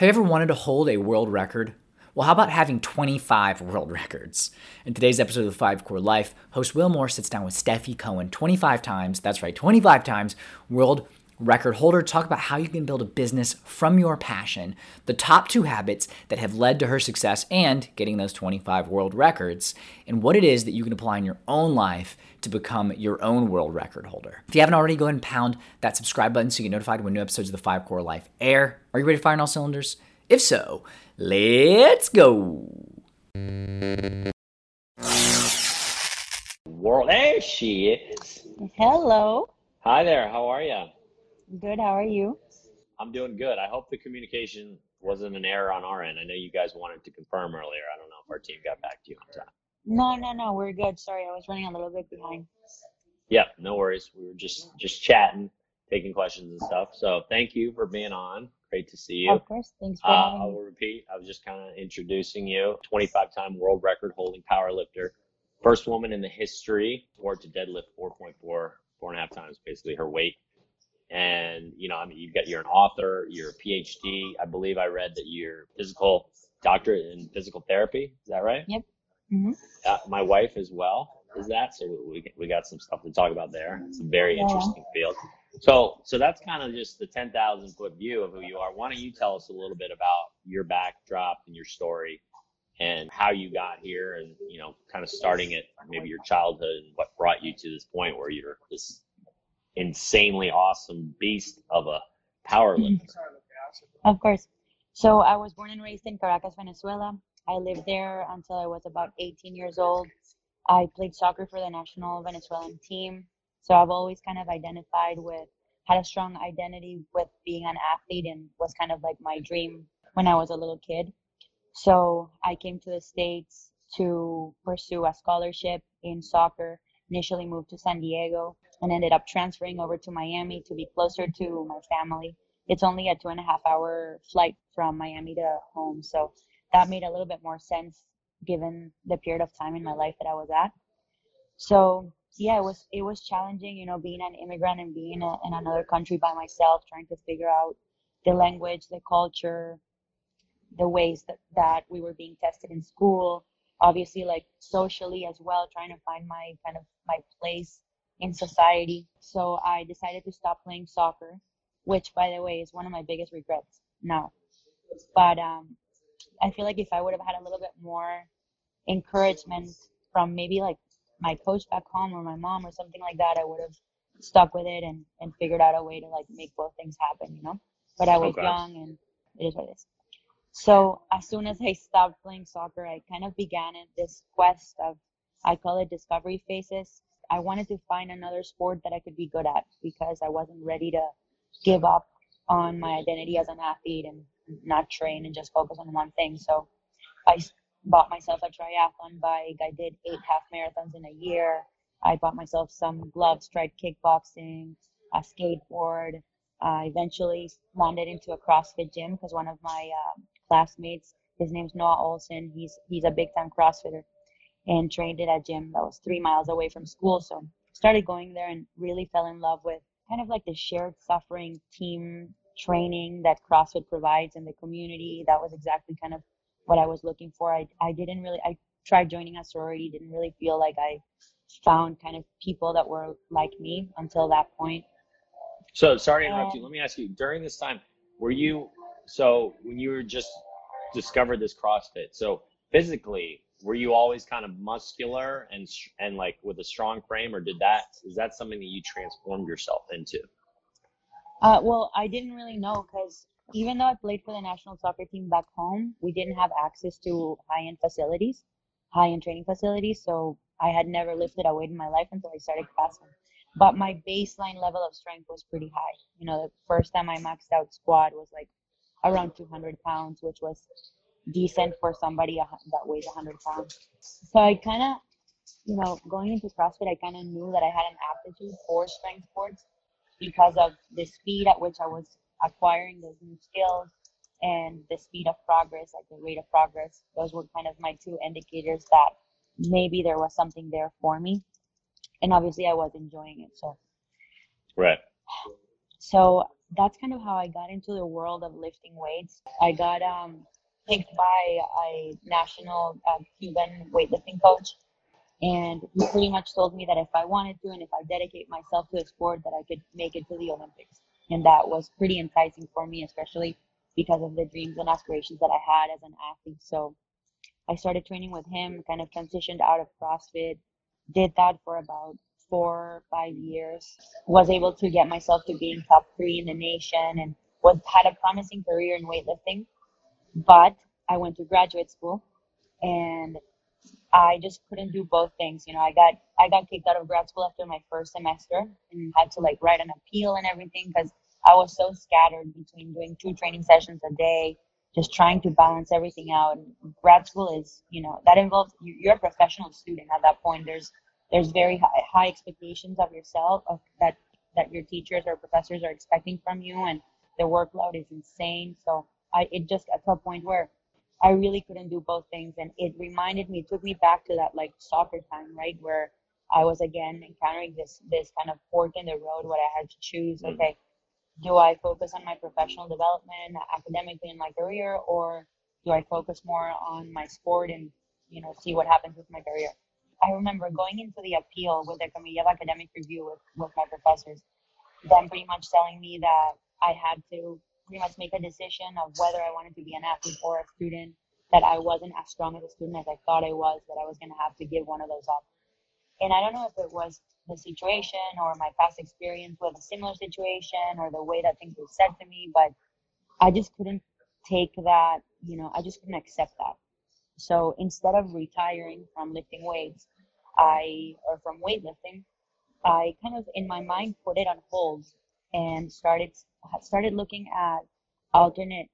Have you ever wanted to hold a world record? Well, how about having 25 world records? In today's episode of The Five Core Life, host Will Moore sits down with Stefi Cohen 25 times, that's right, 25 times, world record holder, talk about how you can build a business from your passion, the top two habits that have led to her success and getting those 25 world records, and what it is that you can apply in your own life to become your own world record holder. If you haven't already, go ahead and pound that subscribe button so you get notified when new episodes of the Five Core Life air. Are you ready to fire on all cylinders? If so, let's go. World, there she is. Hello. Hi there. How are you? Good. How are you? I'm doing good. I hope the communication wasn't an error on our end. I know you guys wanted to confirm earlier. I don't know if our team got back to you on time. No, no, no. We're good. Sorry, I was running a little bit behind. Yeah, no worries. We were just just chatting, taking questions and stuff. So thank you for being on. Great to see you. Of course. Thanks for Uh, I will repeat. I was just kind of introducing you. 25-time world record holding power lifter, first woman in the history or to deadlift 4.4, four and a half times basically her weight. And you know, I mean, you've got you're an author, you're a PhD. I believe I read that you're physical doctorate in physical therapy. Is that right? Yep. Mhm. Uh, my wife as well is that. So we we got some stuff to talk about there. It's a very Yeah. interesting field. So, so that's kind of just the 10,000 foot view of who you are. Why don't you tell us a little bit about your backdrop and your story and how you got here and, you know, kind of starting at maybe your childhood and what brought you to this point where you're this insanely awesome beast of a power mm-hmm. lifter. Of course. So I was born and raised in Caracas, Venezuela. I lived there until I was about 18 years old. I played soccer for the national Venezuelan team. So I've always kind of identified with, had a strong identity with being an athlete and was kind of like my dream when I was a little kid. So I came to the States to pursue a scholarship in soccer. Initially moved to San Diego and ended up transferring over to Miami to be closer to my family. It's only a two and a half hour flight from Miami to home. So that made a little bit more sense given the period of time in my life that I was at. So yeah, it was it was challenging, you know, being an immigrant and being a, in another country by myself, trying to figure out the language, the culture, the ways that, that we were being tested in school, obviously like socially as well, trying to find my kind of my place in society. So I decided to stop playing soccer, which by the way is one of my biggest regrets now. But um, I feel like if I would have had a little bit more encouragement from maybe like my coach back home or my mom or something like that, I would have stuck with it and, and figured out a way to like make both things happen, you know? But I was Okay. young and it is what it is. So as soon as I stopped playing soccer, I kind of began this quest of, I call it discovery phases. I wanted to find another sport that I could be good at because I wasn't ready to give up on my identity as an athlete and not train and just focus on one thing. So I bought myself a triathlon bike. I did eight half marathons in a year. I bought myself some gloves, tried kickboxing, a skateboard. I eventually landed into a CrossFit gym because one of my uh, classmates, his name's Noah Olson. He's he's a big time CrossFitter and trained at a gym that was three miles away from school. So started going there and really fell in love with kind of like the shared suffering team training that CrossFit provides in the community. That was exactly kind of what I was looking for. I I didn't really I tried joining a sorority, didn't really feel like I found kind of people that were like me until that point. So sorry to interrupt you. Um, Let me ask you, during this time, were you, so when you were just discovered this CrossFit, so physically, were you always kind of muscular and and like with a strong frame, or did that is that something that you transformed yourself into? Uh, well, I didn't really know because even though I played for the national soccer team back home, we didn't have access to high-end facilities, high-end training facilities. So I had never lifted a weight in my life until I started CrossFit. But my baseline level of strength was pretty high. You know, the first time I maxed out squat was like around 200 pounds, which was decent for somebody that weighs 100 pounds. So I kind of, you know, going into CrossFit, I kind of knew that I had an aptitude for strength sports because of the speed at which I was acquiring those new skills and the speed of progress, like the rate of progress. Those were kind of my two indicators that maybe there was something there for me. And obviously, I was enjoying it. So, Right. so that's kind of how I got into the world of lifting weights. I got um, picked by a national uh, Cuban weightlifting coach, and he pretty much told me that if I wanted to and if I dedicate myself to the sport, that I could make it to the Olympics. And that was pretty enticing for me, especially because of the dreams and aspirations that I had as an athlete. So I started training with him, kind of transitioned out of CrossFit, did that for about four, five years, was able to get myself to being top three in the nation and was had a promising career in weightlifting. But I went to graduate school and I just couldn't do both things. You know, I got I got kicked out of grad school after my first semester and had to like write an appeal and everything because I was so scattered between doing two training sessions a day, just trying to balance everything out. And grad school is, you know, that involves you're a professional student at that point. There's there's very high, high expectations of yourself of that that your teachers or professors are expecting from you, and the workload is insane. So I it just got to a point where I really couldn't do both things, and it reminded me, took me back to that like soccer time, right, where I was again encountering this this kind of fork in the road what I had to choose, mm. okay, do I focus on my professional development academically in my career, or do I focus more on my sport and you know see what happens with my career? I remember going into the appeal with the committee of academic review with, with my professors, them pretty much telling me that I had to pretty much make a decision of whether I wanted to be an athlete or a student, that I wasn't as strong as a student as I thought I was, that I was going to have to give one of those up. And I don't know if it was the situation or my past experience with a similar situation or the way that things were said to me, but I just couldn't take that, you know, I just couldn't accept that. So instead of retiring from lifting weights, I, or from weightlifting, I kind of in my mind put it on hold and started started looking at alternate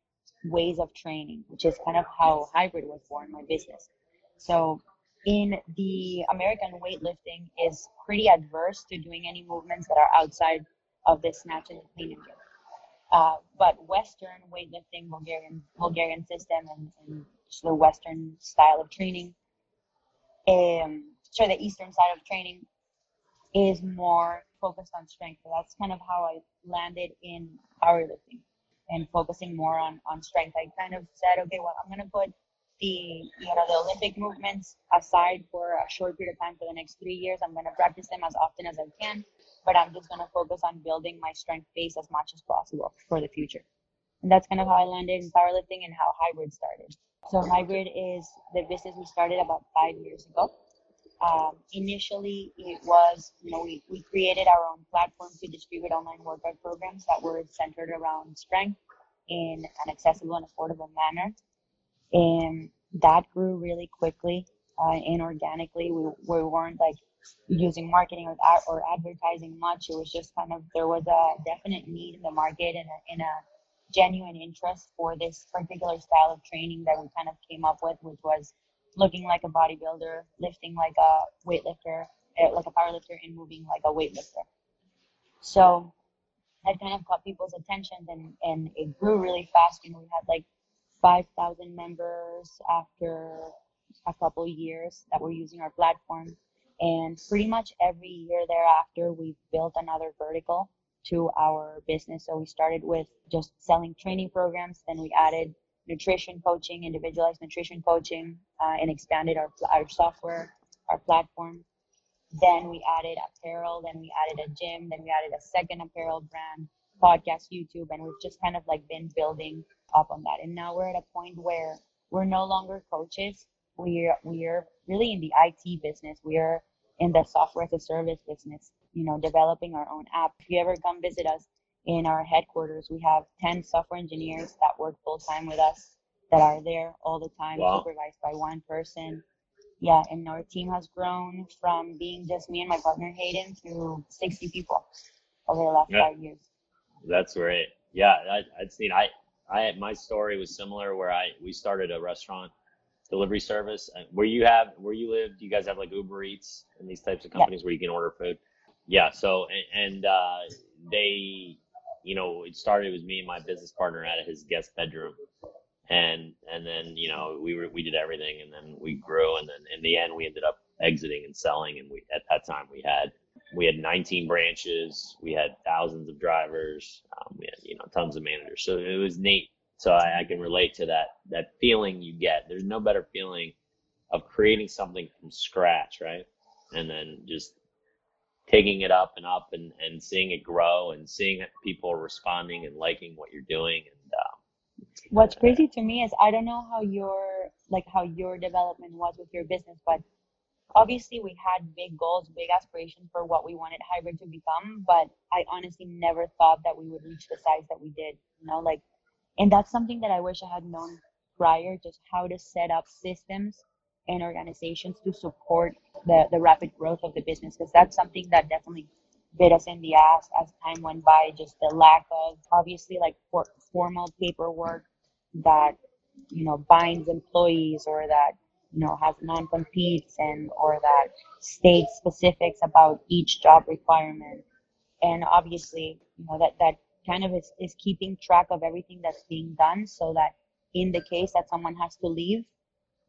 ways of training, which is kind of how hybrid was born, my business. So in the American weightlifting is pretty adverse to doing any movements that are outside of the snatch and clean and jerk. Uh, but Western weightlifting, Bulgarian Bulgarian system, and, and the Western style of training, um, so the Eastern side of training is more focused on strength. So that's kind of how I landed in powerlifting and focusing more on, on strength. I kind of said, okay, well, I'm going to put the, you know, the Olympic movements aside for a short period of time for the next three years. I'm going to practice them as often as I can, but I'm just going to focus on building my strength base as much as possible for the future. And that's kind of how I landed in powerlifting and how hybrid started. So hybrid is the business we started about five years ago. Um, initially, it was, you know, we, we created our own platform to distribute online workout programs that were centered around strength in an accessible and affordable manner. And that grew really quickly uh, and organically. We, we weren't like using marketing or, or advertising much. It was just kind of, there was a definite need in the market and a, and a genuine interest for this particular style of training that we kind of came up with, which was looking like a bodybuilder, lifting like a weightlifter, eh, like a powerlifter, and moving like a weightlifter. So that kind of caught people's attention, and and it grew really fast. You know, we had like five thousand members after a couple years that were using our platform, and pretty much every year thereafter, we've built another vertical to our business. So we started with just selling training programs, then we added nutrition coaching, individualized nutrition coaching, uh, and expanded our, our software, our platform. Then we added apparel, then we added a gym, then we added a second apparel brand, podcast, YouTube, and we've just kind of like been building up on that. And now we're at a point where we're no longer coaches. We're we're really in the IT business. We're in the software as a service business, you know, developing our own app. If you ever come visit us, in our headquarters. We have 10 software engineers that work full time with us that are there all the time, wow. supervised by one person. Yeah, and our team has grown from being just me and my partner Hayden to 60 people over the last yeah. five years. That's great. Yeah, I, I'd seen. I, I, my story was similar where I we started a restaurant delivery service. Where you have, where you live, do you guys have like Uber Eats and these types of companies yeah. where you can order food? Yeah. So and, and uh, they you know, it started with me and my business partner out of his guest bedroom. And, and then, you know, we were, we did everything and then we grew. And then in the end, we ended up exiting and selling. And we, at that time we had we had 19 branches, we had thousands of drivers, um, we had you know tons of managers. So it was neat. So I, I can relate to that that feeling you get. There's no better feeling of creating something from scratch, right? And then just taking it up and up and, and seeing it grow and seeing people responding and liking what you're doing. And um, what's crazy to me is I don't know how your like how your development was with your business, but obviously we had big goals, big aspirations for what we wanted hybrid to become. But I honestly never thought that we would reach the size that we did. You know, like, and that's something that I wish I had known prior, just how to set up systems and organizations to support the, the rapid growth of the business because that's something that definitely bit us in the ass as time went by just the lack of obviously like for, formal paperwork that you know binds employees or that you know has non-competes and or that states specifics about each job requirement. And obviously you know that that kind of is, is keeping track of everything that's being done so that in the case that someone has to leave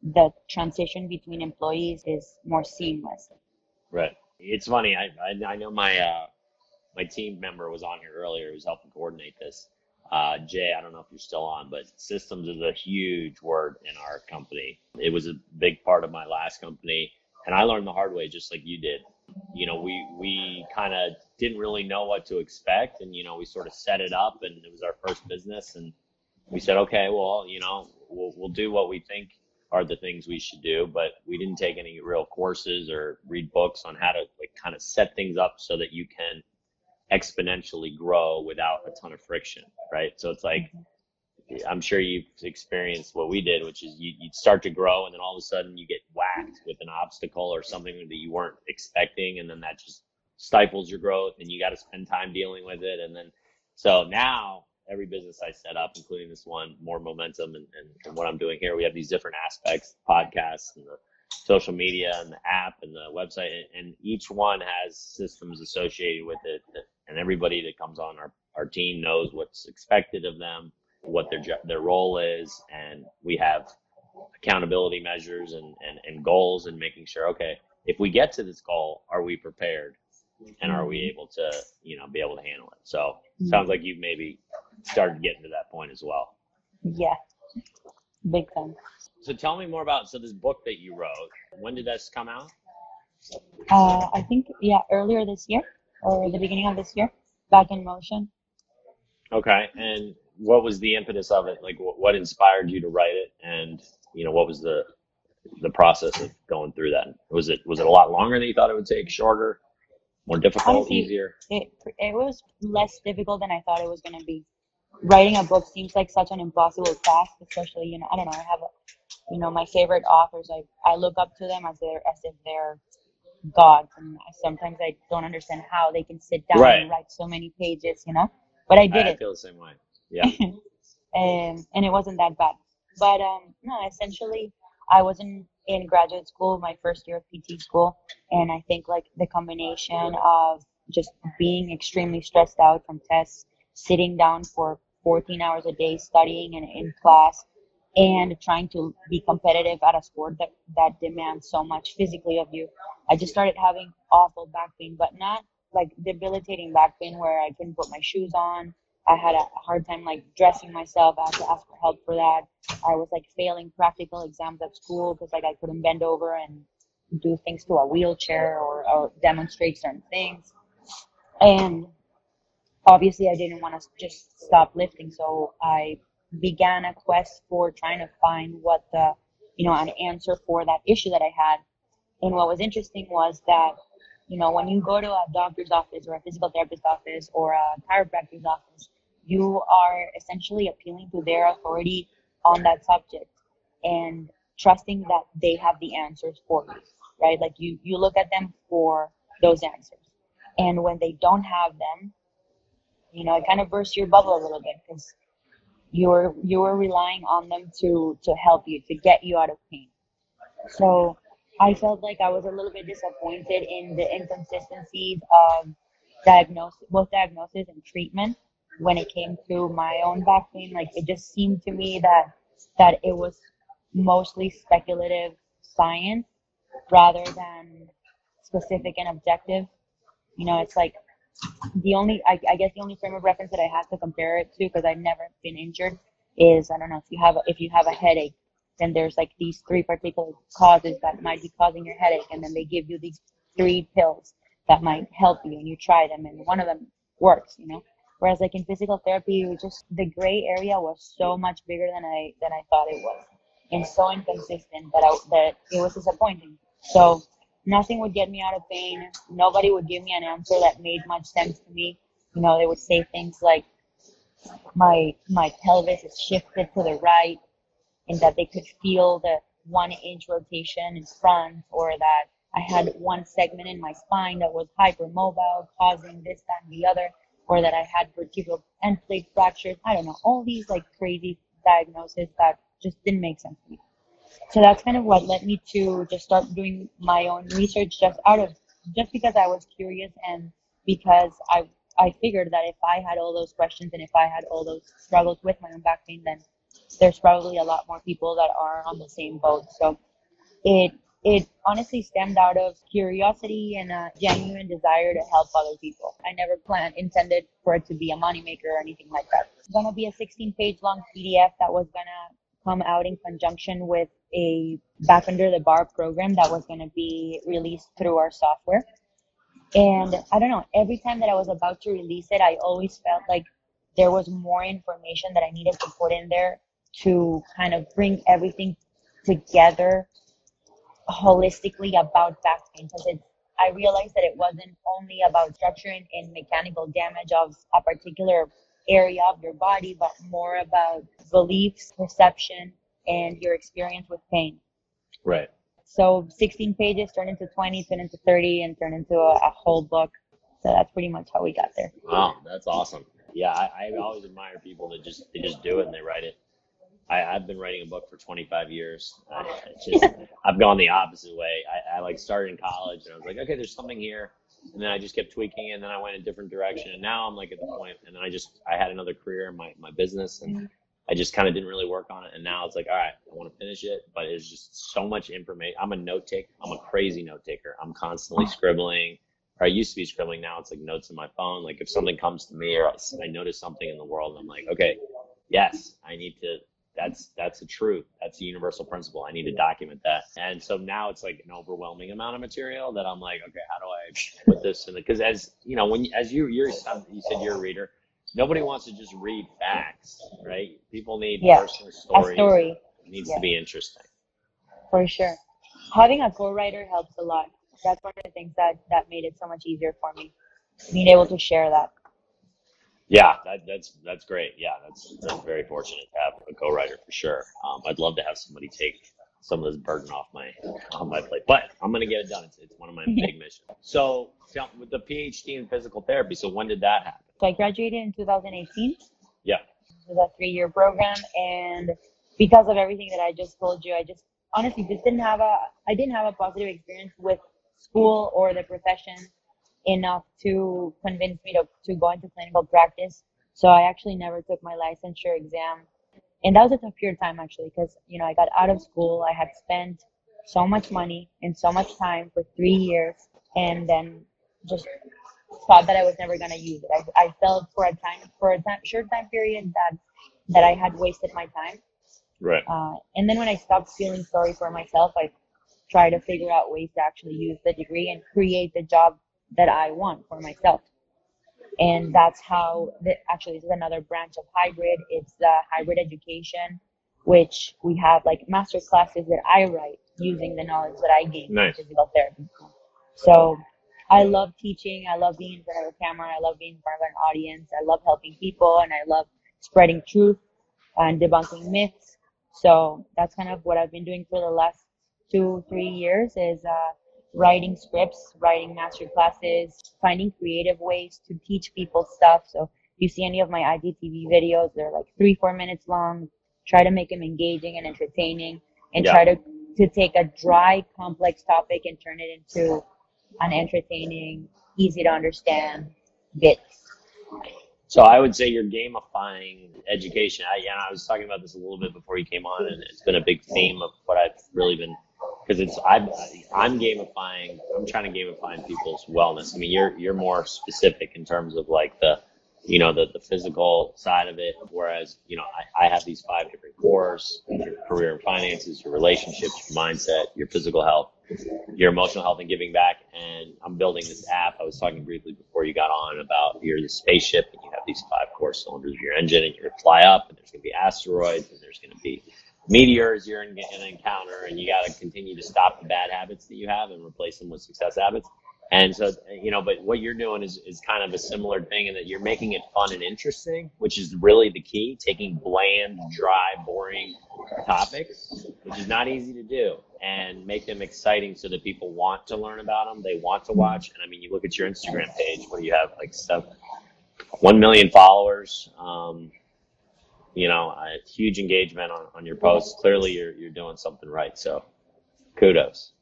the transition between employees is more seamless. Right. It's funny. I I, I know my uh, my team member was on here earlier who's helping coordinate this. Uh, Jay, I don't know if you're still on, but systems is a huge word in our company. It was a big part of my last company, and I learned the hard way, just like you did. You know, we we kind of didn't really know what to expect, and you know, we sort of set it up, and it was our first business, and we said, okay, well, you know, we'll we'll do what we think are the things we should do, but we didn't take any real courses or read books on how to like kind of set things up so that you can exponentially grow without a ton of friction, right? So it's like mm-hmm. I'm sure you've experienced what we did, which is you you start to grow and then all of a sudden you get whacked with an obstacle or something that you weren't expecting, and then that just stifles your growth, and you got to spend time dealing with it, and then so now every business I set up, including this one, Moore Momentum and, and, and what I'm doing here. We have these different aspects, podcasts and the social media and the app and the website, and, each one has systems associated with it. And everybody that comes on our, our team knows what's expected of them, what their their role is, and we have accountability measures and, and, and goals and making sure, okay, if we get to this goal, are we prepared? And are we able to, you know, be able to handle it? So sounds like you've maybe started getting to that point as well. Yeah, big time. So tell me more about so this book that you wrote. When did this come out? Uh, I think yeah, earlier this year or the beginning of this year. Back in motion. Okay, and what was the impetus of it? Like, what inspired you to write it, and you know, what was the the process of going through that? Was it was it a lot longer than you thought it would take? Shorter? More difficult? Honestly, easier? It it was less difficult than I thought it was going to be writing a book seems like such an impossible task, especially, you know, I don't know, I have, a, you know, my favorite authors, I, I look up to them as they're, as if they're gods. And sometimes I don't understand how they can sit down right. and write so many pages, you know, but I did I, it. I feel the same way. Yeah. and, and it wasn't that bad. But, um, no, essentially I was in, in graduate school, my first year of PT school. And I think like the combination of just being extremely stressed out from tests, sitting down for 14 hours a day studying and in class and trying to be competitive at a sport that, that demands so much physically of you. I just started having awful back pain, but not like debilitating back pain where I couldn't put my shoes on. I had a hard time like dressing myself. I had to ask for help for that. I was like failing practical exams at school because like I couldn't bend over and do things to a wheelchair or, or demonstrate certain things. And obviously I didn't want to just stop lifting, so I began a quest for trying to find what the, you know, an answer for that issue that I had. And what was interesting was that, you know, when you go to a doctor's office or a physical therapist office or a chiropractor's office, you are essentially appealing to their authority on that subject and trusting that they have the answers for you, right? Like you, you look at them for those answers. And when they don't have them, you know, it kind of bursts your bubble a little bit because you're you're relying on them to to help you to get you out of pain. So I felt like I was a little bit disappointed in the inconsistencies of diagnosis, both diagnosis and treatment when it came to my own pain. Like it just seemed to me that that it was mostly speculative science rather than specific and objective You know, it's like the only, I, I guess the only frame of reference that I have to compare it to, because I've never been injured, is I don't know if you have a, if you have a headache, then there's like these three particular causes that might be causing your headache, and then they give you these three pills that might help you, and you try them, and one of them works, you know. Whereas like in physical therapy, just the gray area was so much bigger than I than I thought it was, and so inconsistent that I, that it was disappointing. So nothing would get me out of pain. Nobody would give me an answer that made much sense to me. You know, they would say things like my my pelvis is shifted to the right, and that they could feel the one inch rotation in front, or that I had one segment in my spine that was hypermobile, causing this, that, and the other or that I had vertebral end plate fractures. I don't know, all these like crazy diagnoses that just didn't make sense to me. So that's kind of what led me to just start doing my own research just out of just because I was curious and because I I figured that if I had all those questions and if I had all those struggles with my own back pain, then there's probably a lot more people that are on the same boat. So it it honestly stemmed out of curiosity and a genuine desire to help other people. I never planned, intended for it to be a moneymaker or anything like that. It's gonna be a 16 page long PDF that was gonna come out in conjunction with a back under the bar program that was gonna be released through our software. And I don't know, every time that I was about to release it, I always felt like there was more information that I needed to put in there to kind of bring everything together holistically about back pain because it's I realized that it wasn't only about structuring and mechanical damage of a particular area of your body, but more about beliefs, perception, and your experience with pain. Right. So 16 pages turned into 20, turned into 30, and turned into a, a whole book. So that's pretty much how we got there. Wow, that's awesome. Yeah, I, I always admire people that just they just do it and they write it. I, I've been writing a book for 25 years. I just, I've gone the opposite way. I, I like started in college and I was like, okay, there's something here. And then I just kept tweaking and then I went a different direction. And now I'm like at the point, and then I just, I had another career in my, my business and I just kind of didn't really work on it. And now it's like, all right, I want to finish it, but it's just so much information. I'm a note taker. I'm a crazy note taker. I'm constantly oh. scribbling. Or I used to be scribbling. Now it's like notes in my phone. Like if something comes to me or I notice something in the world, I'm like, okay, yes, I need to that's that's the truth. That's the universal principle. I need to document that. And so now it's like an overwhelming amount of material that I'm like, okay, how do I put this in? Because as you know, when as you you're you said you're a reader, nobody wants to just read facts, right? People need Yeah, personal stories. A story, It needs Yeah. to be interesting. for sure. Having a co-writer helps a lot. That's one of the things that, that made it so much easier for me. Being able to share that. Yeah, that, that's that's great. Yeah, that's that's very fortunate to have a co-writer for sure. Um, I'd love to have somebody take some of this burden off my on my plate, but I'm gonna get it done. It's, it's one of my big missions. So, tell- with the PhD in physical therapy, so when did that happen? So I graduated in 2018. Yeah. It was a three-year program, and because of everything that I just told you, I just honestly just didn't have a I didn't have a positive experience with school or the profession enough to convince me to, to go into clinical practice. So I actually never took my licensure exam. And that was a tough period of time actually because, you know, I got out of school. I had spent so much money and so much time for three years and then just thought that I was never going to use it. I, I felt for a time, for a time, short time period that, that I had wasted my time. Right. Uh, and then when I stopped feeling sorry for myself, I tried to figure out ways to actually use the degree and create the job that I want for myself. And that's how, the, actually, this is another branch of hybrid. It's the hybrid education, which we have like master classes that I write using the knowledge that I gained Nice. from physical therapy. So I love teaching. I love being in front of a camera. I love being in front of an audience. I love helping people and I love spreading truth and debunking myths. So that's kind of what I've been doing for the last two, three years is uh, writing scripts, writing master classes, finding creative ways to teach people stuff. So if you see any of my IGTV videos, they're like three, four minutes long. Try to make them engaging and entertaining and Yeah. try to, to take a dry, complex topic and turn it into an entertaining, easy to understand bit. So I would say you're gamifying education. I, yeah, I was talking about this a little bit before you came on, and it's been a big theme of what I've really been because it's I'm I'm gamifying. I'm trying to gamify people's wellness. I mean, you're you're more specific in terms of like the you know the the physical side of it, whereas you know I, I have these five different cores: your career and finances, your relationships, your mindset, your physical health, your emotional health, and giving back. And I'm building this app. I was talking briefly before you got on about you're the spaceship, and you have these five core cylinders of your engine, and you're gonna fly up, and there's gonna be asteroids, and there's gonna be meteors you're in an encounter and you got to continue to stop the bad habits that you have and replace them with success habits. And so you know but what you're doing is, is kind of a similar thing in that you're making it fun and interesting which is really the key taking bland dry boring topics which is not easy to do and make them exciting so that people want to learn about them they want to watch. And i mean you look at your instagram page do you have like stuff 1 million followers um, you know, a huge engagement on, on your posts. Clearly, you're you're doing something right. So, kudos.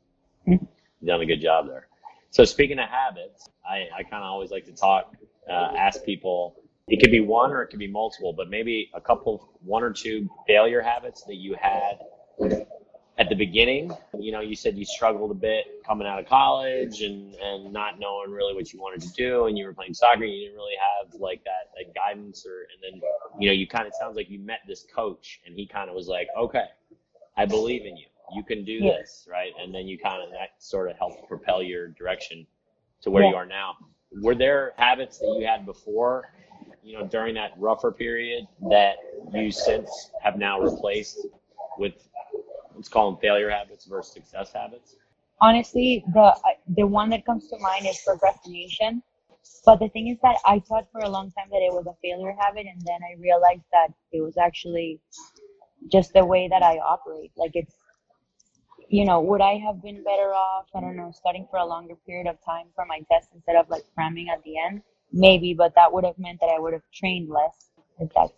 You've done a good job there. So, speaking of habits, I, I kind of always like to talk, uh, ask people. It could be one or it could be multiple, but maybe a couple, one or two failure habits that you had at the beginning, you know, you said you struggled a bit coming out of college and, and not knowing really what you wanted to do and you were playing soccer, and you didn't really have like that, that guidance or, and then, you know, you kind of sounds like you met this coach and he kind of was like, okay, I believe in you. You can do yeah. this, right? And then you kind of, that sort of helped propel your direction to where yeah. you are now. Were there habits that you had before, you know, during that rougher period that you since have now replaced with let's call them failure habits versus success habits? Honestly, the the one that comes to mind is procrastination. But the thing is that I thought for a long time that it was a failure habit, and then I realized that it was actually just the way that I operate. Like it's, you know, would I have been better off? I don't know, studying for a longer period of time for my test instead of like cramming at the end. Maybe, but that would have meant that I would have trained less. That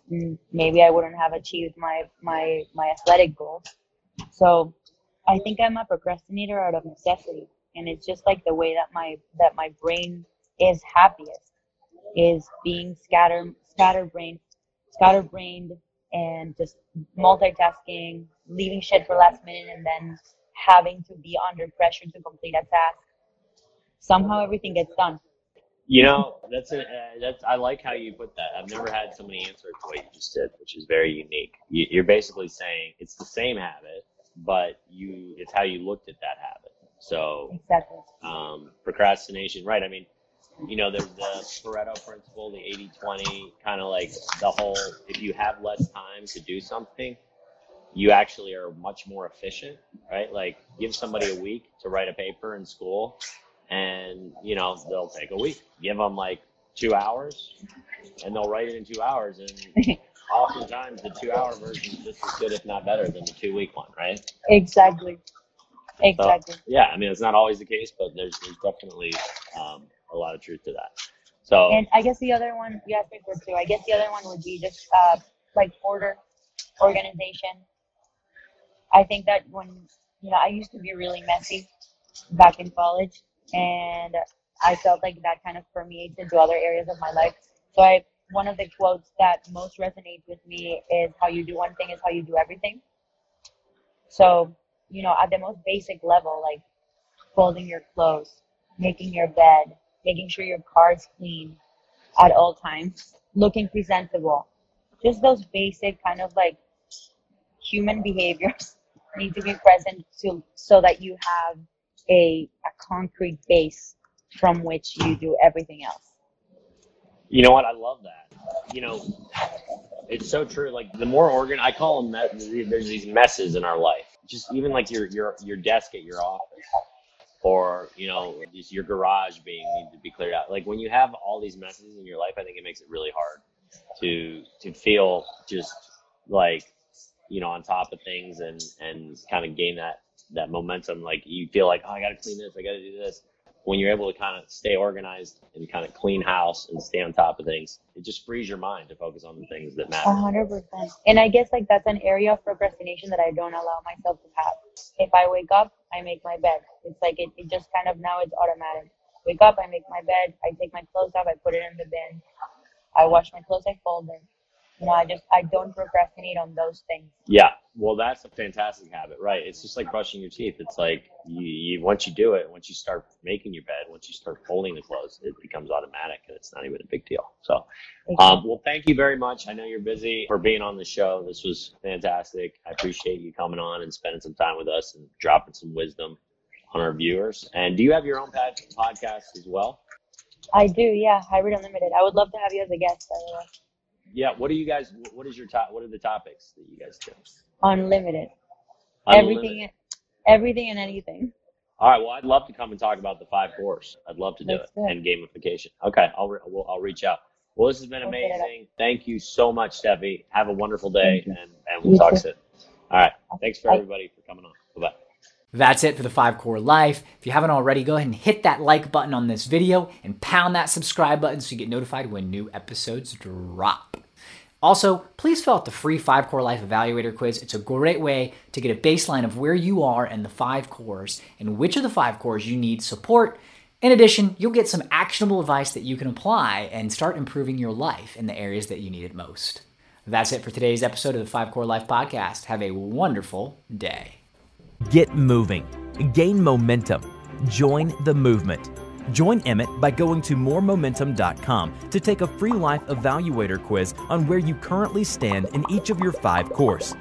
maybe I wouldn't have achieved my my my athletic goals. So I think I'm a procrastinator out of necessity. And it's just like the way that my that my brain is happiest is being scattered scatterbrained scatterbrained and just multitasking, leaving shit for last minute and then having to be under pressure to complete a task. Somehow everything gets done. You know, that's a, uh, that's I like how you put that. I've never had somebody answer the way you just did, which is very unique. You, you're basically saying it's the same habit, but you it's how you looked at that habit. So exactly. um, procrastination, right? I mean, you know, there's the Pareto principle, the 80-20, kind of like the whole. If you have less time to do something, you actually are much more efficient, right? Like give somebody a week to write a paper in school, and you know they'll take a week. Give them like two hours, and they'll write it in two hours, and oftentimes the two hour version is just as good, if not better, than the two week one, right? Exactly. Exactly. So, yeah, I mean, it's not always the case, but there's, there's definitely um, a lot of truth to that. So, and I guess the other one you asked me for too. I guess the other one would be just uh, like order, organization. I think that when you know, I used to be really messy back in college, and I felt like that kind of permeates into other areas of my life. So I one of the quotes that most resonates with me is how you do one thing is how you do everything. So, you know, at the most basic level, like folding your clothes, making your bed, making sure your car's clean at all times, looking presentable. Just those basic kind of like human behaviors need to be present to so that you have a, a concrete base from which you do everything else. You know what? I love that. You know, it's so true. Like the more organ, I call them. There's these messes in our life. Just even like your your your desk at your office, or you know, just your garage being need to be cleared out. Like when you have all these messes in your life, I think it makes it really hard to to feel just like you know on top of things and and kind of gain that that momentum. Like you feel like oh I got to clean this, I got to do this when you're able to kind of stay organized and kind of clean house and stay on top of things, it just frees your mind to focus on the things that matter. Hundred percent. And I guess like that's an area of procrastination that I don't allow myself to have. If I wake up, I make my bed. It's like it, it just kind of now it's automatic. Wake up, I make my bed, I take my clothes off, I put it in the bin. I wash my clothes, I fold them. You know, I just I don't procrastinate on those things. Yeah, well, that's a fantastic habit, right? It's just like brushing your teeth. It's like you, you once you do it, once you start making your bed, once you start folding the clothes, it becomes automatic, and it's not even a big deal. So, um, well, thank you very much. I know you're busy for being on the show. This was fantastic. I appreciate you coming on and spending some time with us and dropping some wisdom on our viewers. And do you have your own podcast as well? I do, yeah. Hybrid Unlimited. I would love to have you as a guest, by the way. Yeah. What do you guys? What is your top? What are the topics that you guys do? Unlimited. Unlimited. Everything, everything and anything. All right. Well, I'd love to come and talk about the five course. I'd love to do Let's it it. and gamification. Okay. I'll re- we'll, I'll reach out. Well, this has been We'll set it up. amazing. Thank you so much, Stefi. Have a wonderful day, and and we'll You talk too. soon. All right. Thanks for everybody for coming on. Bye bye. That's it for the 5 Core Life. If you haven't already, go ahead and hit that like button on this video and pound that subscribe button so you get notified when new episodes drop. Also, please fill out the free 5 Core Life Evaluator quiz. It's a great way to get a baseline of where you are in the 5 cores and which of the 5 cores you need support. In addition, you'll get some actionable advice that you can apply and start improving your life in the areas that you need it most. That's it for today's episode of the 5 Core Life Podcast. Have a wonderful day. Get moving. Gain momentum. Join the movement. Join Emmett by going to mooremomentum.com to take a free life evaluator quiz on where you currently stand in each of your five course.